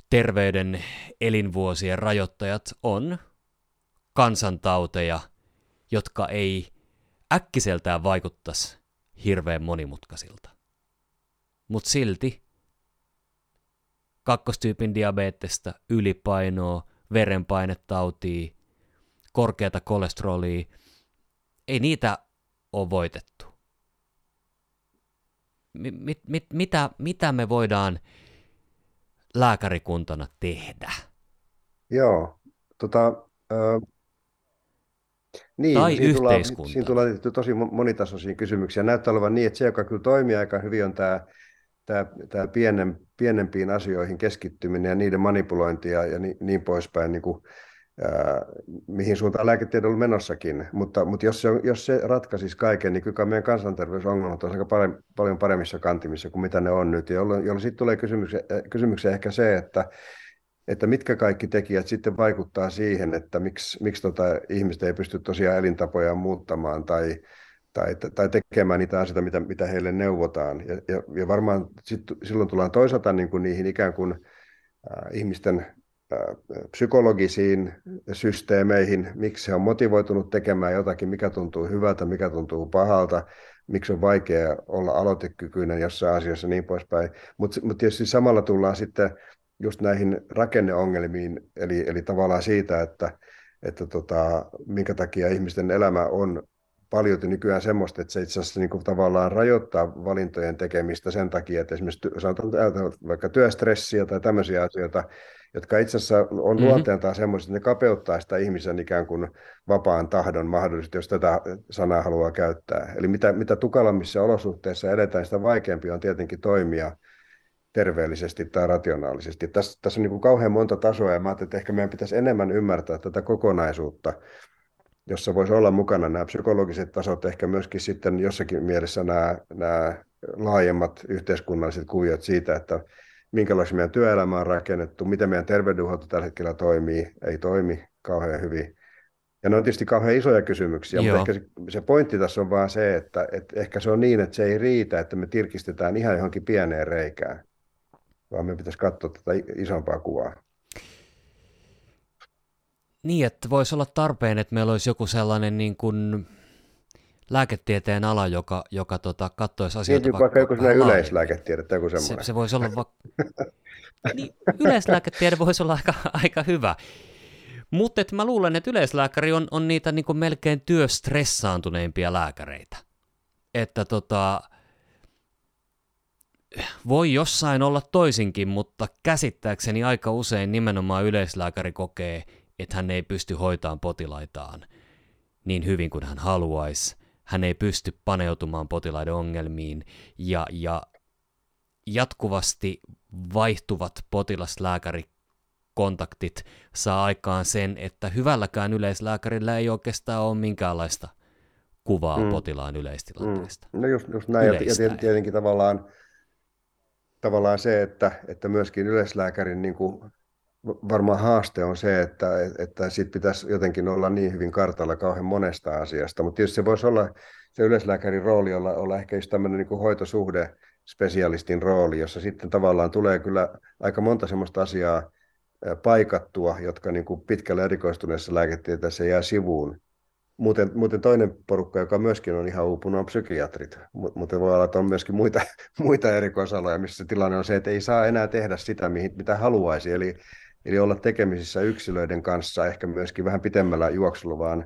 terveyden elinvuosien rajoittajat on kansantauteja, jotka ei äkkiseltään vaikuttaisi hirveän monimutkaisilta. Mutta silti kakkostyypin diabetesta, ylipainoa, verenpainetautia, korkeata kolesterolia. Ei niitä ole voitettu. Mit, mit, mitä, mitä me voidaan lääkärikuntana tehdä? Joo, tota, äh, niin, tai siinä yhteiskunta. Tullaan, siinä tulee tosi monitasoisia kysymyksiä. Näyttää olevan niin, että se, joka kyllä toimii aika hyvin, on tämä tämä, tämä pienen, pienempiin asioihin keskittyminen ja niiden manipulointi ja, ja niin, niin poispäin, niin kuin, ää, mihin suuntaan lääketiede on menossakin. Mutta, mutta jos, se, jos se ratkaisisi kaiken, niin kyllä meidän kansanterveysongelmat on aika paljon, paljon paremmissa kantimissa kuin mitä ne on nyt. Jolloin, jolloin sitten tulee kysymykseen, kysymykseen ehkä se, että, että mitkä kaikki tekijät sitten vaikuttaa siihen, että miksi, miksi tota ihmiset ei pysty tosiaan elintapojaan muuttamaan tai, tai, tai tekemään niitä asioita, mitä, mitä heille neuvotaan. Ja, ja, ja varmaan sit, silloin tullaan toisaalta niin kuin niihin ikään kuin äh, ihmisten äh, psykologisiin systeemeihin, miksi he on motivoitunut tekemään jotakin, mikä tuntuu hyvältä, mikä tuntuu pahalta, miksi on vaikea olla aloitekykyinen jossain asiassa niin poispäin. Mutta mut tietysti samalla tullaan sitten just näihin rakenneongelmiin, eli, eli tavallaan siitä, että, että tota, minkä takia ihmisten elämä on paljon nykyään semmoista, että se itse asiassa niin kuin tavallaan rajoittaa valintojen tekemistä sen takia, että esimerkiksi sanotaan vaikka työstressiä tai tämmöisiä asioita, jotka itse asiassa on mm-hmm. luonteeltaan semmoisia, että ne kapeuttaa sitä ihmisen ikään kuin vapaan tahdon mahdollisesti, jos tätä sanaa haluaa käyttää. Eli mitä, mitä tukalammissa olosuhteissa edetään, sitä vaikeampi on tietenkin toimia terveellisesti tai rationaalisesti. Tässä, tässä on niin kuin kauhean monta tasoa ja mä ajattelin, että ehkä meidän pitäisi enemmän ymmärtää tätä kokonaisuutta, jossa voisi olla mukana nämä psykologiset tasot, ehkä myöskin sitten jossakin mielessä nämä, nämä laajemmat yhteiskunnalliset kuviot siitä, että minkälaista meidän työelämä on rakennettu, miten meidän terveydenhuolto tällä hetkellä toimii, ei toimi kauhean hyvin. Ja ne on tietysti kauhean isoja kysymyksiä, Joo. mutta ehkä se, se pointti tässä on vaan se, että, että ehkä se on niin, että se ei riitä, että me tirkistetään ihan johonkin pieneen reikään, vaan me pitäisi katsoa tätä isompaa kuvaa. Niin, että voisi olla tarpeen, että meillä olisi joku sellainen niin kuin lääketieteen ala, joka, joka tota, katsoisi asioita niin, vaikka joku yleislääketiede tai joku semmoinen. Se, se voisi olla va... (laughs) niin, yleislääketiede voisi olla aika, aika hyvä. Mutta mä luulen, että yleislääkäri on, on niitä niin kuin melkein työstressaantuneimpia lääkäreitä. Että tota, voi jossain olla toisinkin, mutta käsittääkseni aika usein nimenomaan yleislääkäri kokee, että hän ei pysty hoitamaan potilaitaan niin hyvin kuin hän haluaisi. Hän ei pysty paneutumaan potilaiden ongelmiin ja, ja jatkuvasti vaihtuvat potilaslääkärikontaktit saa aikaan sen, että hyvälläkään yleislääkärillä ei oikeastaan ole minkäänlaista kuvaa mm. potilaan yleistilanteesta. Mm. No just, just näin, Yleistä ja tietenkin tavallaan, tavallaan se, että, että myöskin yleislääkärin niin kuin varmaan haaste on se, että, että sit pitäisi jotenkin olla niin hyvin kartalla kauhean monesta asiasta, mutta tietysti se voisi olla se yleislääkärin rooli olla, olla ehkä just tämmöinen niin hoitosuhde spesialistin rooli, jossa sitten tavallaan tulee kyllä aika monta semmoista asiaa paikattua, jotka niin kuin pitkälle erikoistuneessa lääketieteessä jää sivuun. Muuten, muuten toinen porukka, joka myöskin on ihan uupunut, on psykiatrit. Mutta voi olla, että on myöskin muita, (laughs) muita erikoisaloja, missä tilanne on se, että ei saa enää tehdä sitä, mitä haluaisi. Eli Eli olla tekemisissä yksilöiden kanssa ehkä myöskin vähän pitemmällä juoksulla, vaan,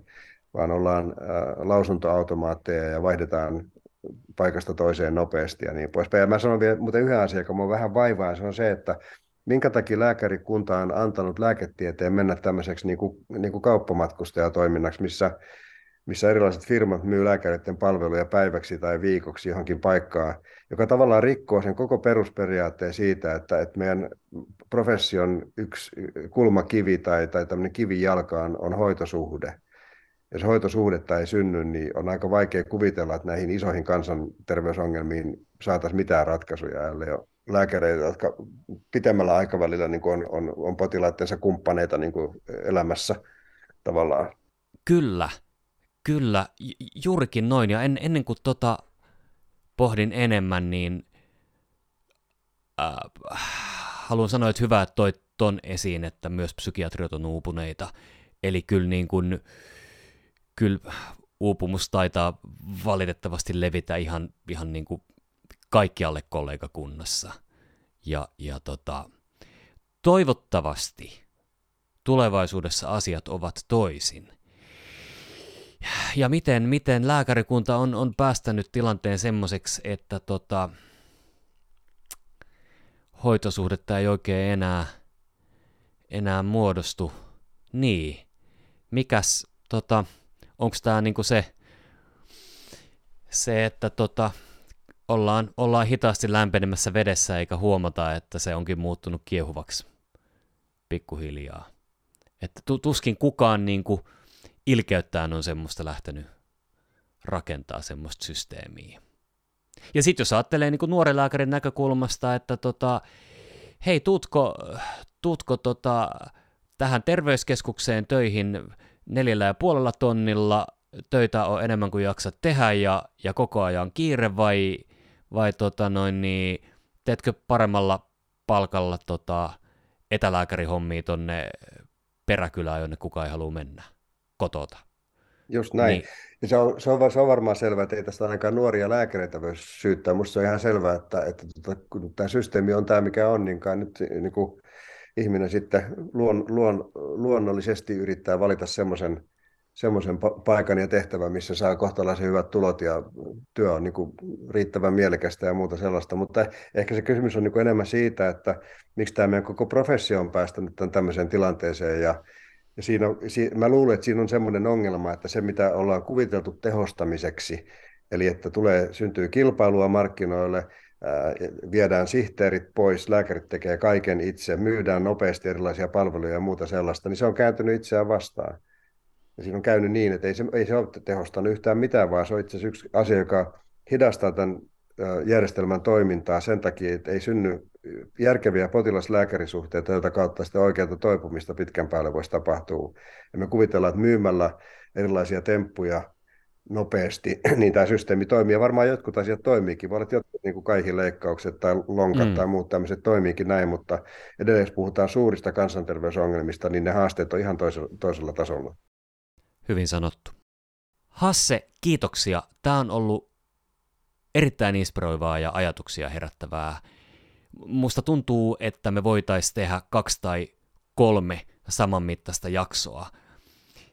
vaan ollaan äh, lausuntoautomaatteja ja vaihdetaan paikasta toiseen nopeasti ja niin poispäin. Ja mä sanon vielä muuten yhden asian, joka mua vähän vaivaa, se on se, että minkä takia lääkärikunta on antanut lääketieteen mennä tämmöiseksi niin kuin, niin kuin kauppamatkustajatoiminnaksi, missä, missä erilaiset firmat myy lääkäreiden palveluja päiväksi tai viikoksi johonkin paikkaan, joka tavallaan rikkoo sen koko perusperiaatteen siitä, että, että meidän profession yksi kulmakivi tai, tai tämmöinen kivijalka on, on hoitosuhde. Jos hoitosuhdetta ei synny, niin on aika vaikea kuvitella, että näihin isoihin kansanterveysongelmiin saataisiin mitään ratkaisuja, ellei ole lääkäreitä, jotka pitemmällä aikavälillä niin on, on, on potilaittensa kumppaneita niin elämässä tavallaan. Kyllä, kyllä, juurikin noin. Ja en, ennen kuin tota pohdin enemmän, niin äh, haluan sanoa, että hyvä, että toit ton esiin, että myös psykiatriot on uupuneita. Eli kyllä, niin kuin, kyllä uupumus taitaa valitettavasti levitä ihan, ihan niin kuin kaikkialle kollegakunnassa. Ja, ja tota, toivottavasti tulevaisuudessa asiat ovat toisin. Ja miten, miten lääkärikunta on, on päästänyt tilanteen semmoiseksi, että tota, hoitosuhdetta ei oikein enää, enää muodostu. Niin. Mikäs, tota, onko tämä niinku se, se, että tota, ollaan, ollaan hitaasti lämpenemässä vedessä eikä huomata, että se onkin muuttunut kiehuvaksi pikkuhiljaa. Että tuskin kukaan niinku ilkeyttään on semmoista lähtenyt rakentaa semmoista systeemiä. Ja sitten jos ajattelee niin nuoren lääkärin näkökulmasta, että tota, hei, tutko, tutko tota, tähän terveyskeskukseen töihin neljällä ja puolella tonnilla, töitä on enemmän kuin jaksat tehdä ja, ja koko ajan kiire vai, vai tota noin, niin, teetkö paremmalla palkalla tota, etälääkärihommia tonne peräkylään, jonne kukaan ei halua mennä kotota. Just näin. Niin. Ja se, on, se, on, se on varmaan selvää, että ei tästä ainakaan nuoria lääkäreitä voi syyttää. Minusta se on ihan selvää, että, että, että kun tämä systeemi on tämä, mikä on, niin kai nyt niin kuin ihminen sitten luon, luon, luonnollisesti yrittää valita semmoisen semmoisen paikan ja tehtävän, missä saa kohtalaisen hyvät tulot ja työ on niin kuin riittävän mielekästä ja muuta sellaista. Mutta ehkä se kysymys on niin kuin enemmän siitä, että miksi tämä meidän koko professio on päästänyt tämän tämmöiseen tilanteeseen ja ja siinä, mä luulen, että siinä on semmoinen ongelma, että se mitä ollaan kuviteltu tehostamiseksi, eli että tulee, syntyy kilpailua markkinoille, ää, viedään sihteerit pois, lääkärit tekee kaiken itse, myydään nopeasti erilaisia palveluja ja muuta sellaista, niin se on kääntynyt itseään vastaan. Ja siinä on käynyt niin, että ei se, ei se ole tehostanut yhtään mitään, vaan se on itse asiassa yksi asia, joka hidastaa tämän järjestelmän toimintaa sen takia, että ei synny järkeviä potilas-lääkärisuhteita, joita kautta sitä oikeaa toipumista pitkän päälle voisi tapahtua. Ja me kuvitellaan, että myymällä erilaisia temppuja nopeasti, (clears throat) niin tämä systeemi toimii. Ja varmaan jotkut asiat toimiikin. Voi olla, että jotkut niin kuin leikkaukset tai lonkat mm. tai muut tämmöiset toimiikin näin, mutta edelleen puhutaan suurista kansanterveysongelmista, niin ne haasteet on ihan toisella, toisella tasolla. Hyvin sanottu. Hasse, kiitoksia. Tämä on ollut erittäin inspiroivaa ja ajatuksia herättävää. Musta tuntuu, että me voitaisiin tehdä kaksi tai kolme samanmittaista jaksoa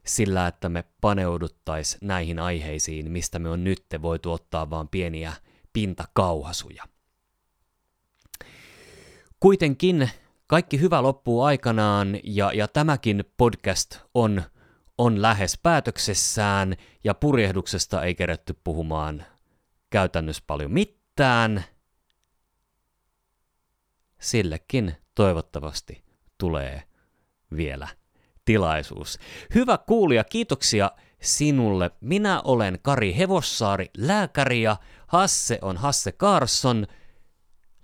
sillä, että me paneuduttaisiin näihin aiheisiin, mistä me on nyt voitu ottaa vain pieniä pintakauhasuja. Kuitenkin kaikki hyvä loppuu aikanaan ja, ja tämäkin podcast on, on lähes päätöksessään ja purjehduksesta ei kerätty puhumaan käytännössä paljon mitään. Sillekin toivottavasti tulee vielä tilaisuus. Hyvä kuulija, kiitoksia sinulle. Minä olen Kari Hevossaari, lääkäri ja Hasse on Hasse Carson,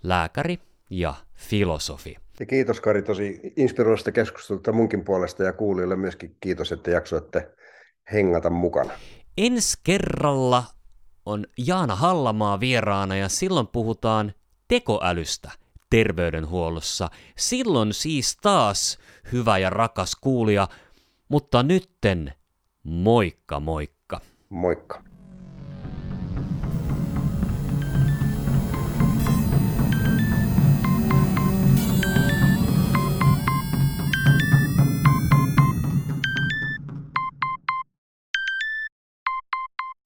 lääkäri ja filosofi. Ja kiitos Kari tosi inspiroivasta keskustelua munkin puolesta ja kuulijoille myöskin kiitos, että jaksoitte hengata mukana. Ensi kerralla on Jaana Hallamaa vieraana ja silloin puhutaan tekoälystä terveydenhuollossa. Silloin siis taas hyvä ja rakas kuulija, mutta nytten moikka moikka. Moikka.